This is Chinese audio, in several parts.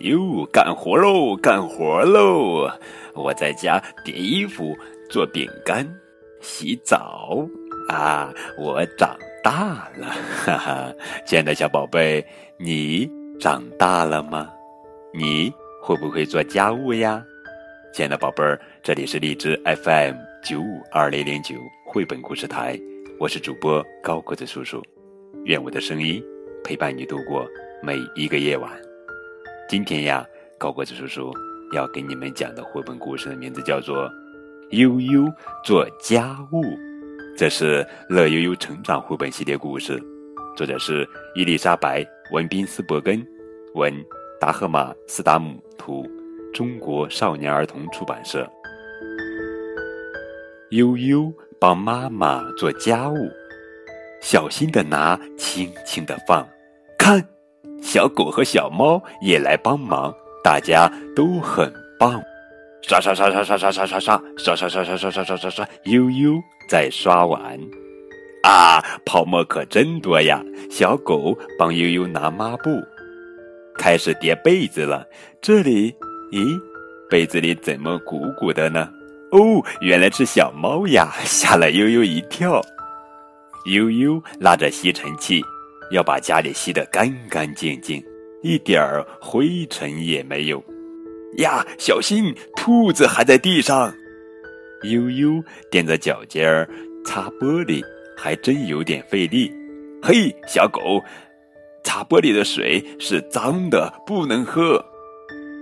哟，干活喽，干活喽！我在家叠衣服、做饼干、洗澡啊！我长大了，哈哈！亲爱的小宝贝，你长大了吗？你会不会做家务呀？亲爱的宝贝儿，这里是荔枝 FM 九五二零零九绘本故事台，我是主播高个子叔叔，愿我的声音陪伴你度过每一个夜晚。今天呀，高个子叔叔要给你们讲的绘本故事的名字叫做《悠悠做家务》，这是乐悠悠成长绘本系列故事，作者是伊丽莎白·文宾斯伯根，文达赫马·斯达姆图，中国少年儿童出版社。悠悠帮妈妈做家务，小心的拿，轻轻的放，看。小狗和小猫也来帮忙，大家都很棒。刷刷刷刷刷刷刷刷刷刷刷刷刷刷刷刷，悠悠在刷碗。啊，泡沫可真多呀！小狗帮悠悠拿抹布，开始叠被子了。这里，咦，被子里怎么鼓鼓的呢？哦，原来是小猫呀！吓了悠悠一跳。悠悠拉着吸尘器。要把家里吸得干干净净，一点儿灰尘也没有。呀，小心，兔子还在地上。悠悠踮着脚尖儿擦玻璃，还真有点费力。嘿，小狗，擦玻璃的水是脏的，不能喝。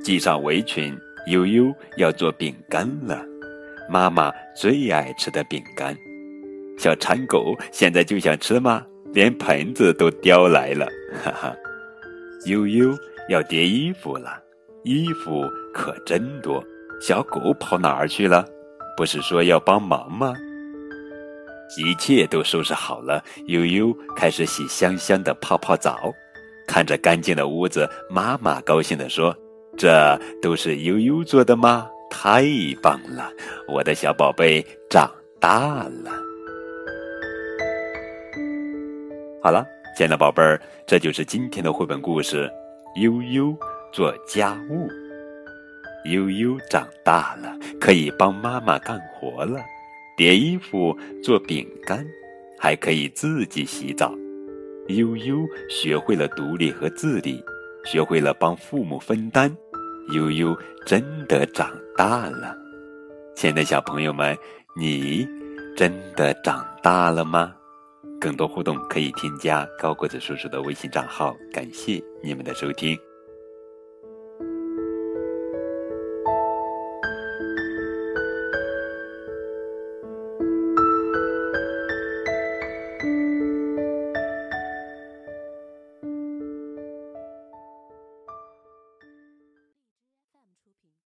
系上围裙，悠悠要做饼干了，妈妈最爱吃的饼干。小馋狗现在就想吃吗？连盆子都叼来了，哈哈！悠悠要叠衣服了，衣服可真多。小狗跑哪儿去了？不是说要帮忙吗？一切都收拾好了，悠悠开始洗香香的泡泡澡。看着干净的屋子，妈妈高兴地说：“这都是悠悠做的吗？太棒了！我的小宝贝长大了。”好了，亲爱的宝贝儿，这就是今天的绘本故事。悠悠做家务，悠悠长大了，可以帮妈妈干活了，叠衣服、做饼干，还可以自己洗澡。悠悠学会了独立和自理，学会了帮父母分担。悠悠真的长大了，亲爱的小朋友们，你真的长大了吗？更多互动可以添加高个子叔叔的微信账号，感谢你们的收听。